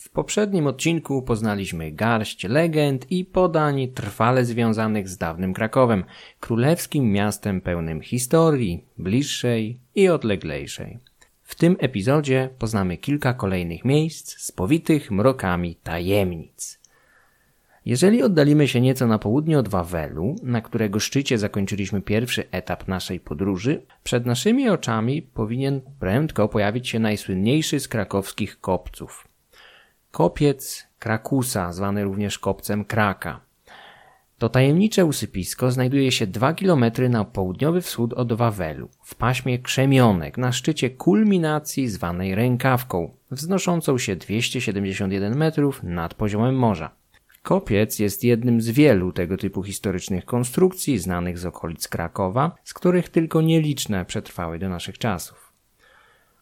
W poprzednim odcinku poznaliśmy garść legend i podań trwale związanych z dawnym Krakowem, królewskim miastem pełnym historii, bliższej i odleglejszej. W tym epizodzie poznamy kilka kolejnych miejsc spowitych mrokami tajemnic. Jeżeli oddalimy się nieco na południe od Wawelu, na którego szczycie zakończyliśmy pierwszy etap naszej podróży, przed naszymi oczami powinien prędko pojawić się najsłynniejszy z krakowskich kopców. Kopiec Krakusa, zwany również kopcem Kraka. To tajemnicze usypisko znajduje się 2 km na południowy wschód od Wawelu, w paśmie Krzemionek, na szczycie kulminacji zwanej Rękawką, wznoszącą się 271 metrów nad poziomem morza. Kopiec jest jednym z wielu tego typu historycznych konstrukcji znanych z okolic Krakowa, z których tylko nieliczne przetrwały do naszych czasów.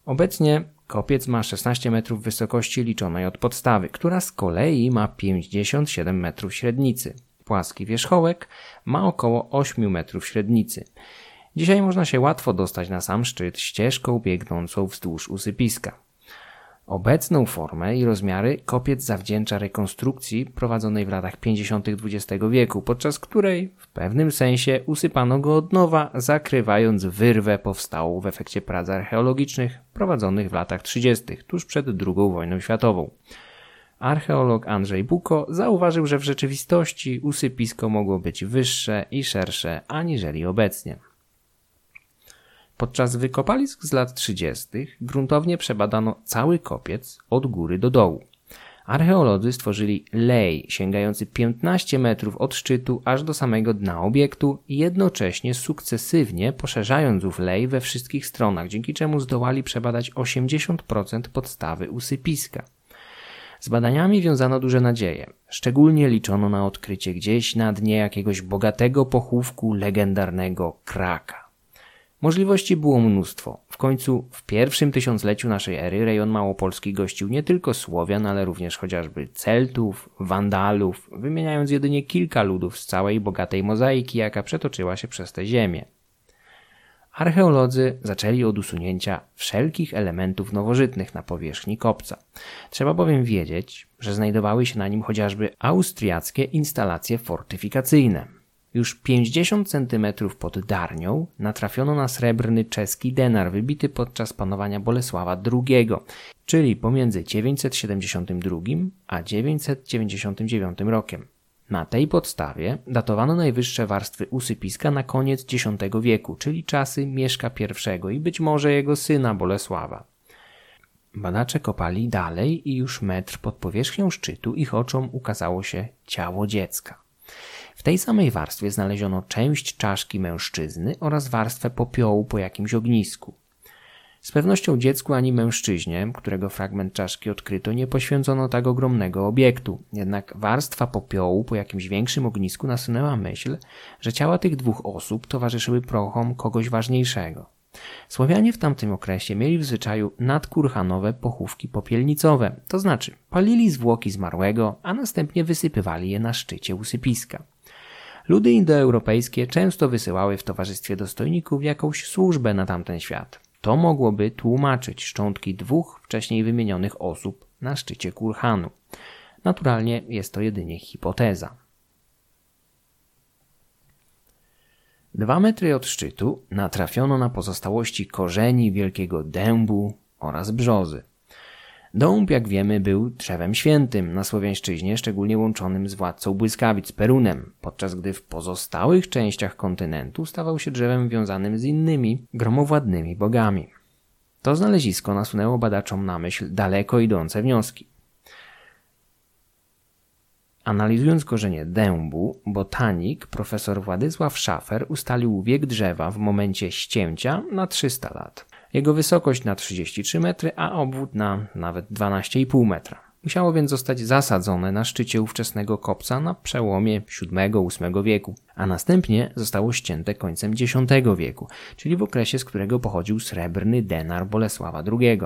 Obecnie kopiec ma 16 metrów wysokości liczonej od podstawy, która z kolei ma 57 metrów średnicy. Płaski wierzchołek ma około 8 metrów średnicy. Dzisiaj można się łatwo dostać na sam szczyt ścieżką biegnącą wzdłuż usypiska. Obecną formę i rozmiary kopiec zawdzięcza rekonstrukcji prowadzonej w latach 50. XX wieku, podczas której w pewnym sensie usypano go od nowa, zakrywając wyrwę powstałą w efekcie prac archeologicznych prowadzonych w latach 30., tuż przed II wojną światową. Archeolog Andrzej Buko zauważył, że w rzeczywistości usypisko mogło być wyższe i szersze aniżeli obecnie. Podczas wykopalisk z lat 30. gruntownie przebadano cały kopiec od góry do dołu. Archeolodzy stworzyli lej sięgający 15 metrów od szczytu aż do samego dna obiektu, jednocześnie sukcesywnie poszerzając ów lej we wszystkich stronach, dzięki czemu zdołali przebadać 80% podstawy usypiska. Z badaniami wiązano duże nadzieje. Szczególnie liczono na odkrycie gdzieś na dnie jakiegoś bogatego pochówku legendarnego kraka. Możliwości było mnóstwo. W końcu w pierwszym tysiącleciu naszej ery rejon Małopolski gościł nie tylko Słowian, ale również chociażby Celtów, Wandalów, wymieniając jedynie kilka ludów z całej bogatej mozaiki, jaka przetoczyła się przez tę ziemię. Archeolodzy zaczęli od usunięcia wszelkich elementów nowożytnych na powierzchni kopca. Trzeba bowiem wiedzieć, że znajdowały się na nim chociażby austriackie instalacje fortyfikacyjne. Już 50 cm pod Darnią natrafiono na srebrny czeski denar wybity podczas panowania Bolesława II, czyli pomiędzy 972 a 999 rokiem. Na tej podstawie datowano najwyższe warstwy usypiska na koniec X wieku, czyli czasy Mieszka I i być może jego syna Bolesława. Badacze kopali dalej i już metr pod powierzchnią szczytu ich oczom ukazało się ciało dziecka. W tej samej warstwie znaleziono część czaszki mężczyzny oraz warstwę popiołu po jakimś ognisku. Z pewnością dziecku ani mężczyźnie, którego fragment czaszki odkryto, nie poświęcono tak ogromnego obiektu. Jednak warstwa popiołu po jakimś większym ognisku nasunęła myśl, że ciała tych dwóch osób towarzyszyły prochom kogoś ważniejszego. Słowianie w tamtym okresie mieli w zwyczaju nadkurhanowe pochówki popielnicowe, to znaczy palili zwłoki zmarłego, a następnie wysypywali je na szczycie usypiska. Ludy indoeuropejskie często wysyłały w towarzystwie dostojników jakąś służbę na tamten świat. To mogłoby tłumaczyć szczątki dwóch wcześniej wymienionych osób na szczycie Kurhanu. Naturalnie jest to jedynie hipoteza. Dwa metry od szczytu natrafiono na pozostałości korzeni wielkiego dębu oraz brzozy. Dąb, jak wiemy, był drzewem świętym na Słowiańszczyźnie, szczególnie łączonym z władcą błyskawic Perunem, podczas gdy w pozostałych częściach kontynentu stawał się drzewem wiązanym z innymi gromowładnymi bogami. To znalezisko nasunęło badaczom na myśl daleko idące wnioski. Analizując korzenie dębu, botanik profesor Władysław Szafer ustalił wiek drzewa w momencie ścięcia na 300 lat. Jego wysokość na 33 metry, a obwód na nawet 12,5 metra. Musiało więc zostać zasadzone na szczycie ówczesnego kopca na przełomie VII-VIII wieku, a następnie zostało ścięte końcem X wieku, czyli w okresie, z którego pochodził srebrny denar Bolesława II.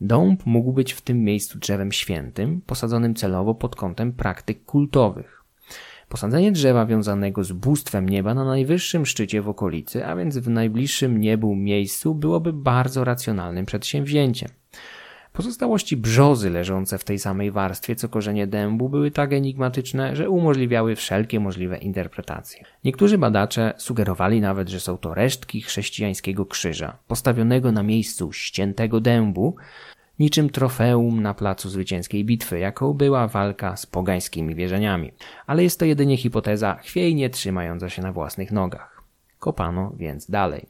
Dąb mógł być w tym miejscu drzewem świętym, posadzonym celowo pod kątem praktyk kultowych. Posadzenie drzewa wiązanego z bóstwem nieba na najwyższym szczycie w okolicy, a więc w najbliższym niebu miejscu, byłoby bardzo racjonalnym przedsięwzięciem. Pozostałości brzozy leżące w tej samej warstwie co korzenie dębu były tak enigmatyczne, że umożliwiały wszelkie możliwe interpretacje. Niektórzy badacze sugerowali nawet, że są to resztki chrześcijańskiego krzyża, postawionego na miejscu ściętego dębu, niczym trofeum na placu zwycięskiej bitwy, jaką była walka z pogańskimi wierzeniami. Ale jest to jedynie hipoteza chwiejnie trzymająca się na własnych nogach. Kopano więc dalej.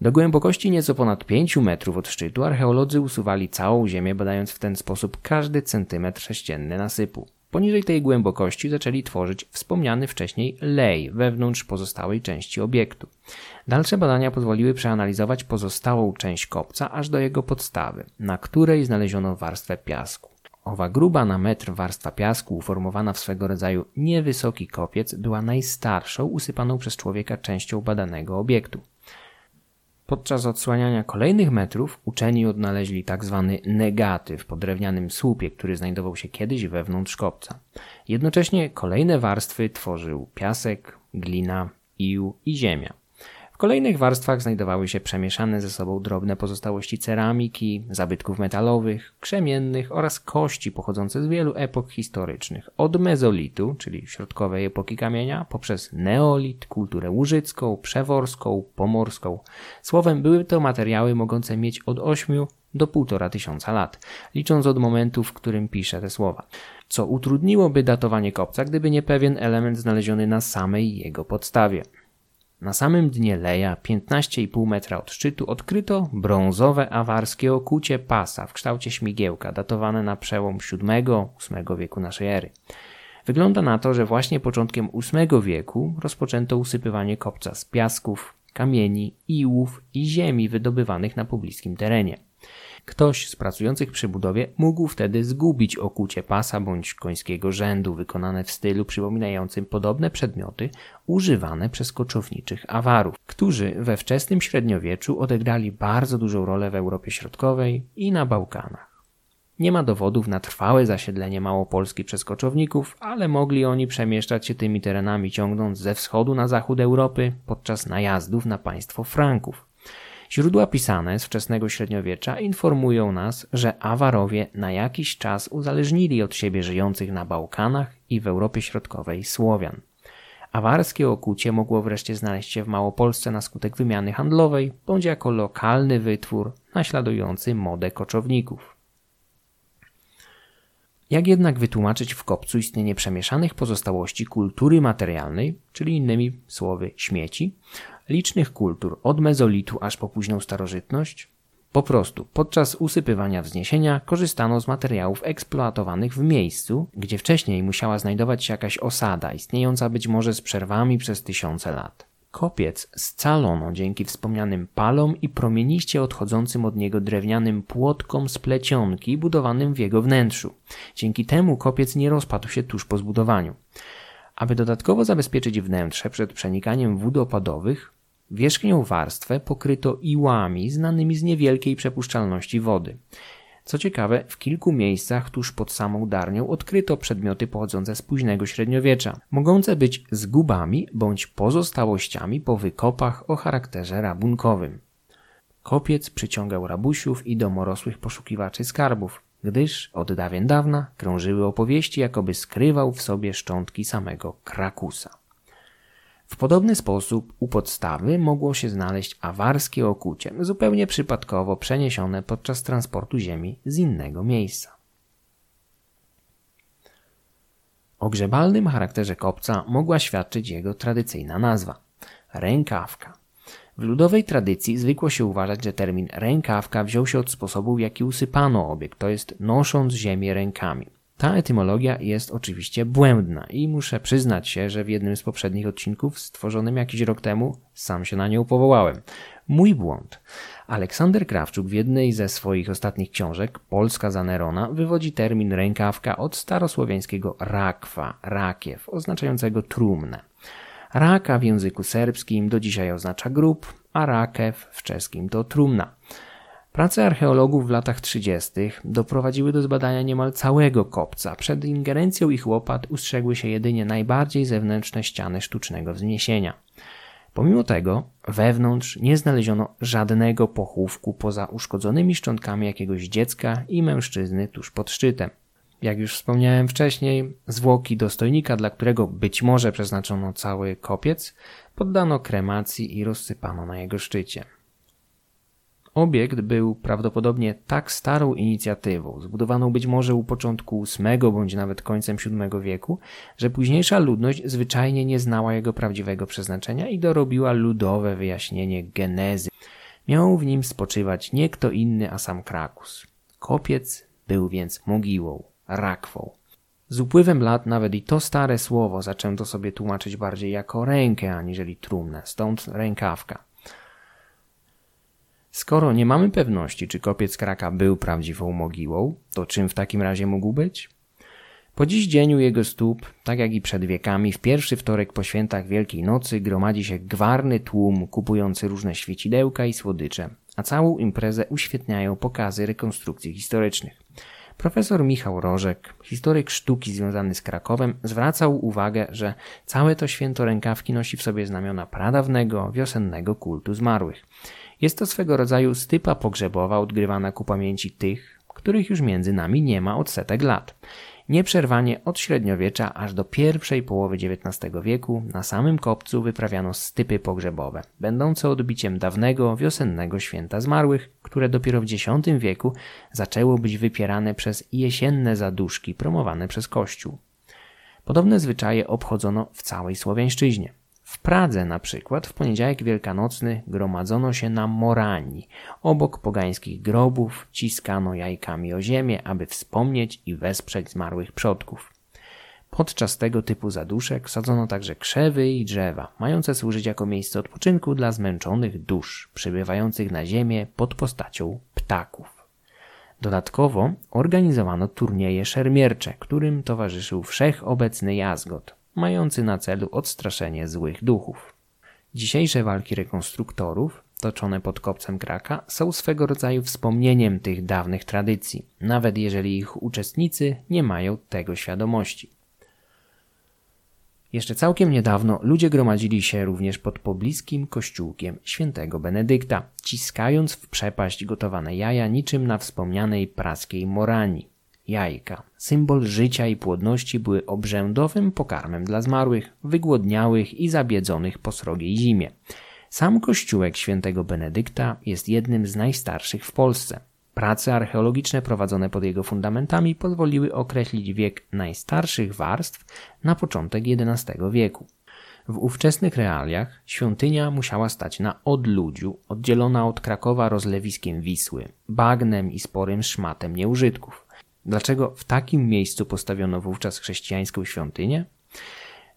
Do głębokości nieco ponad 5 metrów od szczytu archeolodzy usuwali całą ziemię, badając w ten sposób każdy centymetr sześcienny nasypu. Poniżej tej głębokości zaczęli tworzyć wspomniany wcześniej lej wewnątrz pozostałej części obiektu. Dalsze badania pozwoliły przeanalizować pozostałą część kopca aż do jego podstawy, na której znaleziono warstwę piasku. Owa gruba na metr warstwa piasku, uformowana w swego rodzaju niewysoki kopiec, była najstarszą usypaną przez człowieka częścią badanego obiektu. Podczas odsłaniania kolejnych metrów uczeni odnaleźli tzw. Tak negatyw po drewnianym słupie, który znajdował się kiedyś wewnątrz kopca. Jednocześnie kolejne warstwy tworzył piasek, glina, ił i ziemia. W kolejnych warstwach znajdowały się przemieszane ze sobą drobne pozostałości ceramiki, zabytków metalowych, krzemiennych oraz kości pochodzące z wielu epok historycznych. Od mezolitu, czyli środkowej epoki kamienia, poprzez neolit, kulturę łużycką, przeworską, pomorską. Słowem, były to materiały mogące mieć od 8 do 1,5 tysiąca lat, licząc od momentu, w którym piszę te słowa, co utrudniłoby datowanie kopca, gdyby nie pewien element znaleziony na samej jego podstawie. Na samym dnie leja, 15,5 metra od szczytu, odkryto brązowe awarskie okucie pasa w kształcie śmigiełka, datowane na przełom VII-VIII wieku naszej ery. Wygląda na to, że właśnie początkiem VIII wieku rozpoczęto usypywanie kopca z piasków, kamieni, iłów i ziemi wydobywanych na pobliskim terenie. Ktoś z pracujących przy budowie mógł wtedy zgubić okucie pasa bądź końskiego rzędu wykonane w stylu przypominającym podobne przedmioty używane przez koczowniczych awarów, którzy we wczesnym średniowieczu odegrali bardzo dużą rolę w Europie Środkowej i na Bałkanach. Nie ma dowodów na trwałe zasiedlenie Małopolski przez koczowników, ale mogli oni przemieszczać się tymi terenami ciągnąc ze wschodu na zachód Europy podczas najazdów na państwo Franków. Źródła pisane z wczesnego średniowiecza informują nas, że Awarowie na jakiś czas uzależnili od siebie żyjących na Bałkanach i w Europie Środkowej Słowian. Awarskie okucie mogło wreszcie znaleźć się w Małopolsce na skutek wymiany handlowej, bądź jako lokalny wytwór naśladujący modę koczowników. Jak jednak wytłumaczyć w kopcu istnienie przemieszanych pozostałości kultury materialnej, czyli innymi słowy śmieci, licznych kultur od mezolitu aż po późną starożytność? Po prostu podczas usypywania wzniesienia korzystano z materiałów eksploatowanych w miejscu, gdzie wcześniej musiała znajdować się jakaś osada, istniejąca być może z przerwami przez tysiące lat. Kopiec scalono dzięki wspomnianym palom i promieniście odchodzącym od niego drewnianym płotkom z plecionki budowanym w jego wnętrzu. Dzięki temu kopiec nie rozpadł się tuż po zbudowaniu. Aby dodatkowo zabezpieczyć wnętrze przed przenikaniem wód opadowych, Wierzchnią warstwę pokryto iłami znanymi z niewielkiej przepuszczalności wody. Co ciekawe, w kilku miejscach tuż pod samą darnią odkryto przedmioty pochodzące z późnego średniowiecza, mogące być zgubami bądź pozostałościami po wykopach o charakterze rabunkowym. Kopiec przyciągał rabusiów i domorosłych poszukiwaczy skarbów, gdyż od dawien dawna krążyły opowieści, jakoby skrywał w sobie szczątki samego Krakusa. W podobny sposób u podstawy mogło się znaleźć awarskie okucie, zupełnie przypadkowo przeniesione podczas transportu ziemi z innego miejsca. O grzebalnym charakterze kopca mogła świadczyć jego tradycyjna nazwa rękawka. W ludowej tradycji zwykło się uważać, że termin rękawka wziął się od sposobu, w jaki usypano obiekt, to jest nosząc ziemię rękami. Ta etymologia jest oczywiście błędna i muszę przyznać się, że w jednym z poprzednich odcinków stworzonym jakiś rok temu sam się na nią powołałem. Mój błąd. Aleksander Krawczuk w jednej ze swoich ostatnich książek, Polska za Nerona, wywodzi termin rękawka od starosłowiańskiego rakwa, rakiew, oznaczającego trumnę. Raka w języku serbskim do dzisiaj oznacza grób, a rakew w czeskim to trumna. Prace archeologów w latach 30. doprowadziły do zbadania niemal całego kopca. Przed ingerencją ich łopat ustrzegły się jedynie najbardziej zewnętrzne ściany sztucznego wzniesienia. Pomimo tego wewnątrz nie znaleziono żadnego pochówku poza uszkodzonymi szczątkami jakiegoś dziecka i mężczyzny tuż pod szczytem. Jak już wspomniałem wcześniej, zwłoki dostojnika, dla którego być może przeznaczono cały kopiec, poddano kremacji i rozsypano na jego szczycie. Obiekt był prawdopodobnie tak starą inicjatywą, zbudowaną być może u początku VIII bądź nawet końcem VII wieku, że późniejsza ludność zwyczajnie nie znała jego prawdziwego przeznaczenia i dorobiła ludowe wyjaśnienie genezy. Miał w nim spoczywać nie kto inny, a sam Krakus. Kopiec był więc mogiłą, rakwą. Z upływem lat nawet i to stare słowo zaczęto sobie tłumaczyć bardziej jako rękę aniżeli trumnę, stąd rękawka. Skoro nie mamy pewności, czy kopiec kraka był prawdziwą mogiłą, to czym w takim razie mógł być? Po dziś dzień u jego stóp, tak jak i przed wiekami, w pierwszy wtorek po świętach Wielkiej Nocy gromadzi się gwarny tłum kupujący różne świecidełka i słodycze, a całą imprezę uświetniają pokazy rekonstrukcji historycznych. Profesor Michał Rożek, historyk sztuki związany z Krakowem, zwracał uwagę, że całe to święto rękawki nosi w sobie znamiona pradawnego, wiosennego kultu zmarłych. Jest to swego rodzaju stypa pogrzebowa odgrywana ku pamięci tych, których już między nami nie ma od setek lat. Nieprzerwanie od średniowiecza aż do pierwszej połowy XIX wieku na samym kopcu wyprawiano stypy pogrzebowe, będące odbiciem dawnego wiosennego święta zmarłych, które dopiero w X wieku zaczęło być wypierane przez jesienne zaduszki promowane przez Kościół. Podobne zwyczaje obchodzono w całej Słowiańszczyźnie. W Pradze na przykład w poniedziałek wielkanocny gromadzono się na Morani. Obok pogańskich grobów ciskano jajkami o ziemię, aby wspomnieć i wesprzeć zmarłych przodków. Podczas tego typu zaduszek sadzono także krzewy i drzewa, mające służyć jako miejsce odpoczynku dla zmęczonych dusz przybywających na ziemię pod postacią ptaków. Dodatkowo organizowano turnieje szermiercze, którym towarzyszył wszechobecny jazgot, mający na celu odstraszenie złych duchów. Dzisiejsze walki rekonstruktorów, toczone pod kopcem Kraka, są swego rodzaju wspomnieniem tych dawnych tradycji, nawet jeżeli ich uczestnicy nie mają tego świadomości. Jeszcze całkiem niedawno ludzie gromadzili się również pod pobliskim kościółkiem świętego Benedykta, ciskając w przepaść gotowane jaja niczym na wspomnianej praskiej Morani. Jajka, symbol życia i płodności, były obrzędowym pokarmem dla zmarłych, wygłodniałych i zabiedzonych po srogiej zimie. Sam kościółek świętego Benedykta jest jednym z najstarszych w Polsce. Prace archeologiczne prowadzone pod jego fundamentami pozwoliły określić wiek najstarszych warstw na początek XI wieku. W ówczesnych realiach świątynia musiała stać na odludziu, oddzielona od Krakowa rozlewiskiem Wisły, bagnem i sporym szmatem nieużytków. Dlaczego w takim miejscu postawiono wówczas chrześcijańską świątynię?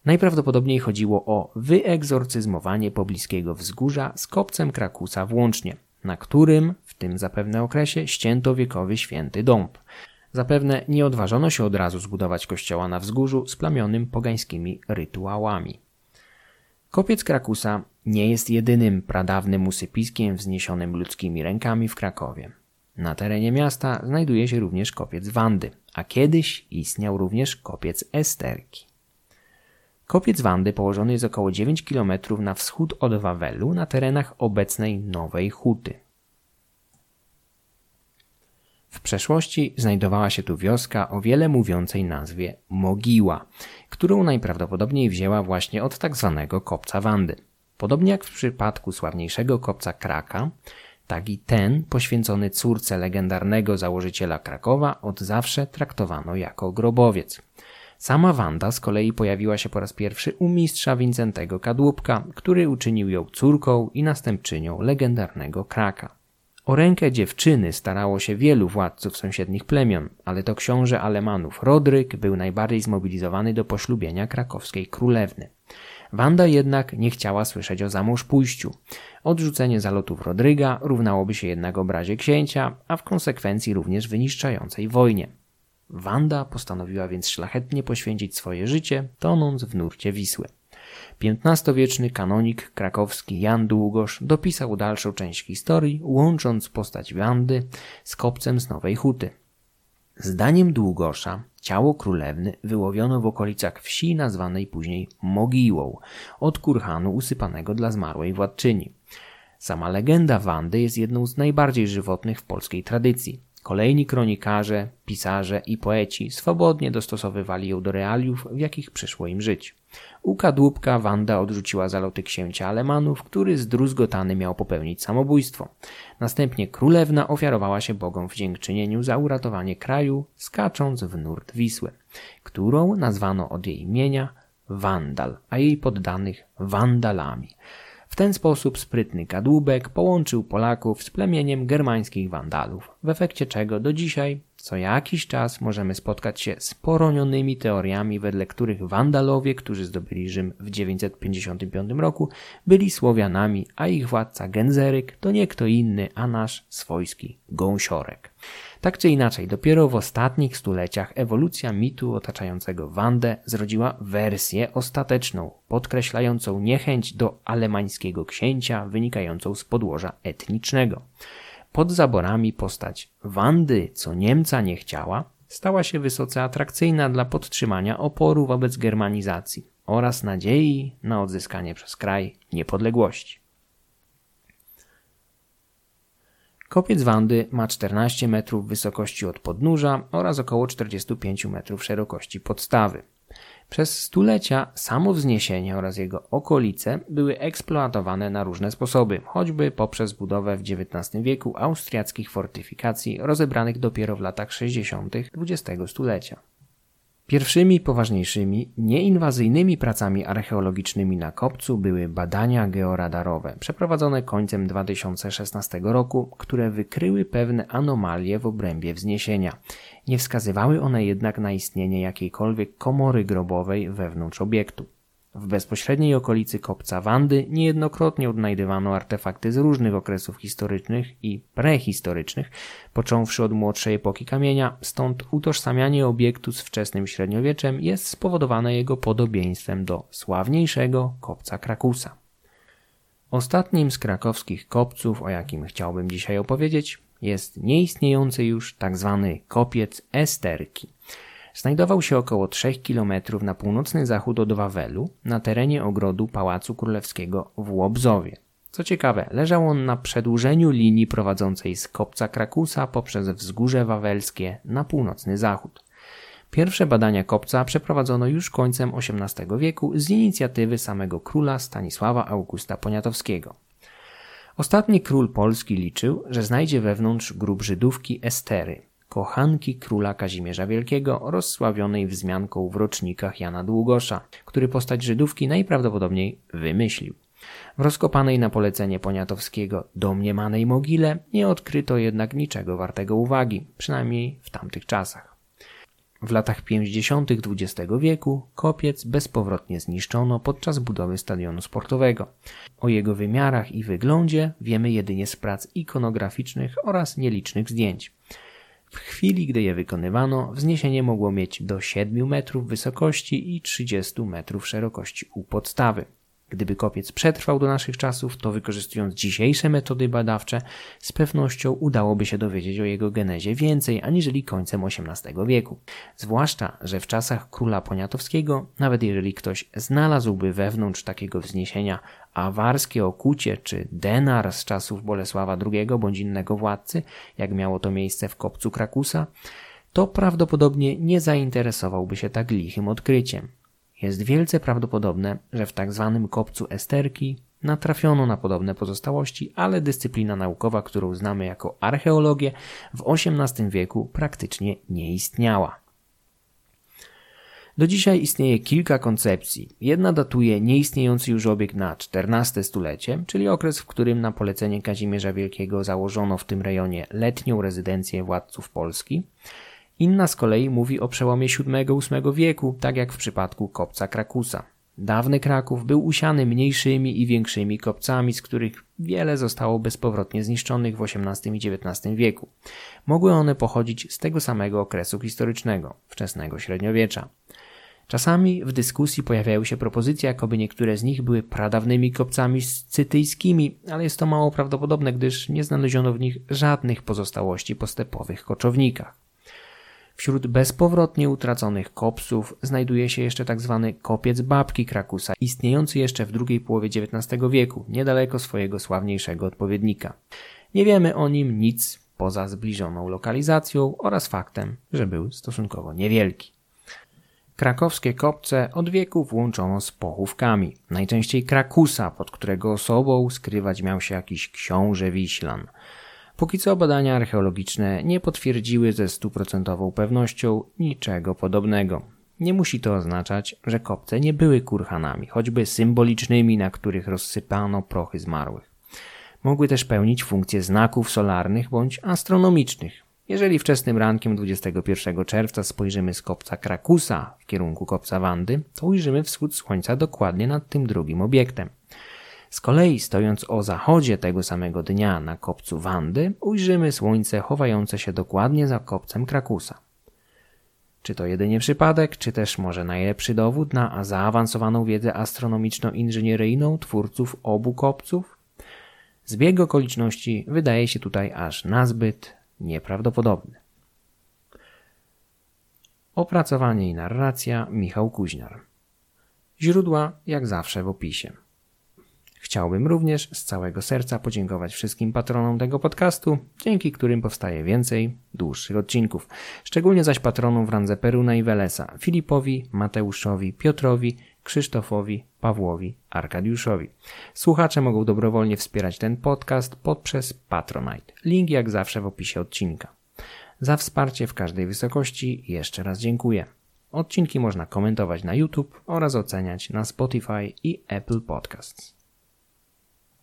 Najprawdopodobniej chodziło o wyegzorcyzmowanie pobliskiego wzgórza z kopcem Krakusa włącznie, na którym w tym zapewne okresie ścięto wiekowy święty dąb. Zapewne nie odważono się od razu zbudować kościoła na wzgórzu splamionym pogańskimi rytuałami. Kopiec Krakusa nie jest jedynym pradawnym usypiskiem wzniesionym ludzkimi rękami w Krakowie. Na terenie miasta znajduje się również kopiec Wandy, a kiedyś istniał również kopiec Esterki. Kopiec Wandy położony jest około 9 km na wschód od Wawelu na terenach obecnej Nowej Huty. W przeszłości znajdowała się tu wioska o wiele mówiącej nazwie Mogiła, którą najprawdopodobniej wzięła właśnie od tak zwanego kopca Wandy. Podobnie jak w przypadku sławniejszego kopca Kraka, tak i ten, poświęcony córce legendarnego założyciela Krakowa, od zawsze traktowano jako grobowiec. Sama Wanda z kolei pojawiła się po raz pierwszy u mistrza Wincentego Kadłubka, który uczynił ją córką i następczynią legendarnego Kraka. O rękę dziewczyny starało się wielu władców sąsiednich plemion, ale to książę Alemanów Rodryk był najbardziej zmobilizowany do poślubienia krakowskiej królewny. Wanda jednak nie chciała słyszeć o zamąż pójściu. Odrzucenie zalotów Rodryga równałoby się jednak obrazie księcia, a w konsekwencji również wyniszczającej wojnie. Wanda postanowiła więc szlachetnie poświęcić swoje życie, tonąc w nurcie Wisły. XV-wieczny kanonik krakowski Jan Długosz dopisał dalszą część historii, łącząc postać Wandy z kopcem z Nowej Huty. Zdaniem Długosza Ciało królewny wyłowiono w okolicach wsi nazwanej później Mogiłą, od kurhanu usypanego dla zmarłej władczyni. Sama legenda Wandy jest jedną z najbardziej żywotnych w polskiej tradycji. Kolejni kronikarze, pisarze i poeci swobodnie dostosowywali ją do realiów, w jakich przyszło im żyć. U kadłubka Wanda odrzuciła zaloty księcia Alemanów, który zdruzgotany miał popełnić samobójstwo. Następnie królewna ofiarowała się bogom w dziękczynieniu za uratowanie kraju, skacząc w nurt Wisły, którą nazwano od jej imienia Wandal, a jej poddanych Wandalami. W ten sposób sprytny kadłubek połączył Polaków z plemieniem germańskich Wandalów, w efekcie czego do dzisiaj co jakiś czas możemy spotkać się z poronionymi teoriami, wedle których Wandalowie, którzy zdobyli Rzym w 955 roku, byli Słowianami, a ich władca Genzeryk to nie kto inny, a nasz swojski Gąsiorek. Tak czy inaczej, dopiero w ostatnich stuleciach ewolucja mitu otaczającego Wandę zrodziła wersję ostateczną, podkreślającą niechęć do alemańskiego księcia wynikającą z podłoża etnicznego. Pod zaborami postać Wandy, co Niemca nie chciała, stała się wysoce atrakcyjna dla podtrzymania oporu wobec germanizacji oraz nadziei na odzyskanie przez kraj niepodległości. Kopiec Wandy ma 14 metrów wysokości od podnóża oraz około 45 metrów szerokości podstawy. Przez stulecia samo wzniesienie oraz jego okolice były eksploatowane na różne sposoby, choćby poprzez budowę w XIX wieku austriackich fortyfikacji rozebranych dopiero w latach 60. XX stulecia. Pierwszymi poważniejszymi, nieinwazyjnymi pracami archeologicznymi na kopcu były badania georadarowe, przeprowadzone końcem 2016 roku, które wykryły pewne anomalie w obrębie wzniesienia. Nie wskazywały one jednak na istnienie jakiejkolwiek komory grobowej wewnątrz obiektu. W bezpośredniej okolicy kopca Wandy niejednokrotnie odnajdywano artefakty z różnych okresów historycznych i prehistorycznych, począwszy od młodszej epoki kamienia, stąd utożsamianie obiektu z wczesnym średniowieczem jest spowodowane jego podobieństwem do sławniejszego kopca Krakusa. Ostatnim z krakowskich kopców, o jakim chciałbym dzisiaj opowiedzieć, jest nieistniejący już tzw. Tak kopiec Esterki – Znajdował się około 3 km na północny zachód od Wawelu, na terenie ogrodu Pałacu Królewskiego w Łobzowie. Co ciekawe, leżał on na przedłużeniu linii prowadzącej z kopca Krakusa poprzez wzgórze wawelskie na północny zachód. Pierwsze badania kopca przeprowadzono już końcem XVIII wieku z inicjatywy samego króla Stanisława Augusta Poniatowskiego. Ostatni król Polski liczył, że znajdzie wewnątrz grób Żydówki Estery, kochanki króla Kazimierza Wielkiego, rozsławionej wzmianką w rocznikach Jana Długosza, który postać Żydówki najprawdopodobniej wymyślił. W rozkopanej na polecenie Poniatowskiego domniemanej mogile nie odkryto jednak niczego wartego uwagi, przynajmniej w tamtych czasach. W latach 50. XX wieku kopiec bezpowrotnie zniszczono podczas budowy stadionu sportowego. O jego wymiarach i wyglądzie wiemy jedynie z prac ikonograficznych oraz nielicznych zdjęć. W chwili, gdy je wykonywano, wzniesienie mogło mieć do 7 metrów wysokości i 30 metrów szerokości u podstawy. Gdyby kopiec przetrwał do naszych czasów, to wykorzystując dzisiejsze metody badawcze, z pewnością udałoby się dowiedzieć o jego genezie więcej aniżeli końcem XVIII wieku. Zwłaszcza, że w czasach króla Poniatowskiego, nawet jeżeli ktoś znalazłby wewnątrz takiego wzniesienia awarskie okucie czy denar z czasów Bolesława II bądź innego władcy, jak miało to miejsce w kopcu Krakusa, to prawdopodobnie nie zainteresowałby się tak lichym odkryciem. Jest wielce prawdopodobne, że w tak zwanym kopcu Esterki natrafiono na podobne pozostałości, ale dyscyplina naukowa, którą znamy jako archeologię, w XVIII wieku praktycznie nie istniała. Do dzisiaj istnieje kilka koncepcji. Jedna datuje nieistniejący już obiekt na XIV stulecie, czyli okres, w którym na polecenie Kazimierza Wielkiego założono w tym rejonie letnią rezydencję władców Polski. Inna z kolei mówi o przełomie VII-VIII wieku, tak jak w przypadku kopca Krakusa. Dawny Kraków był usiany mniejszymi i większymi kopcami, z których wiele zostało bezpowrotnie zniszczonych w XVIII i XIX wieku. Mogły one pochodzić z tego samego okresu historycznego, wczesnego średniowiecza. Czasami w dyskusji pojawiają się propozycje, jakoby niektóre z nich były pradawnymi kopcami scytyjskimi, ale jest to mało prawdopodobne, gdyż nie znaleziono w nich żadnych pozostałości po stepowych koczownikach. Wśród bezpowrotnie utraconych kopsów znajduje się jeszcze tzw. Tak kopiec babki Krakusa, istniejący jeszcze w drugiej połowie XIX wieku, niedaleko swojego sławniejszego odpowiednika. Nie wiemy o nim nic poza zbliżoną lokalizacją oraz faktem, że był stosunkowo niewielki. Krakowskie kopce od wieków łączono z pochówkami, najczęściej Krakusa, pod którego osobą skrywać miał się jakiś książę Wiślan – Póki co badania archeologiczne nie potwierdziły ze stuprocentową pewnością niczego podobnego. Nie musi to oznaczać, że kopce nie były kurhanami, choćby symbolicznymi, na których rozsypano prochy zmarłych. Mogły też pełnić funkcje znaków solarnych bądź astronomicznych. Jeżeli wczesnym rankiem 21 czerwca spojrzymy z kopca Krakusa w kierunku kopca Wandy, to ujrzymy wschód słońca dokładnie nad tym drugim obiektem. Z kolei stojąc o zachodzie tego samego dnia na kopcu Wandy, ujrzymy słońce chowające się dokładnie za kopcem Krakusa. Czy to jedynie przypadek, czy też może najlepszy dowód na zaawansowaną wiedzę astronomiczno-inżynieryjną twórców obu kopców? Zbieg okoliczności wydaje się tutaj aż nazbyt nieprawdopodobny. Opracowanie i narracja Michał Kuźniar. Źródła jak zawsze w opisie. Chciałbym również z całego serca podziękować wszystkim patronom tego podcastu, dzięki którym powstaje więcej dłuższych odcinków. Szczególnie zaś patronom w randze Peruna i Welesa, Filipowi, Mateuszowi, Piotrowi, Krzysztofowi, Pawłowi, Arkadiuszowi. Słuchacze mogą dobrowolnie wspierać ten podcast poprzez Patronite. Link jak zawsze w opisie odcinka. Za wsparcie w każdej wysokości jeszcze raz dziękuję. Odcinki można komentować na YouTube oraz oceniać na Spotify i Apple Podcasts.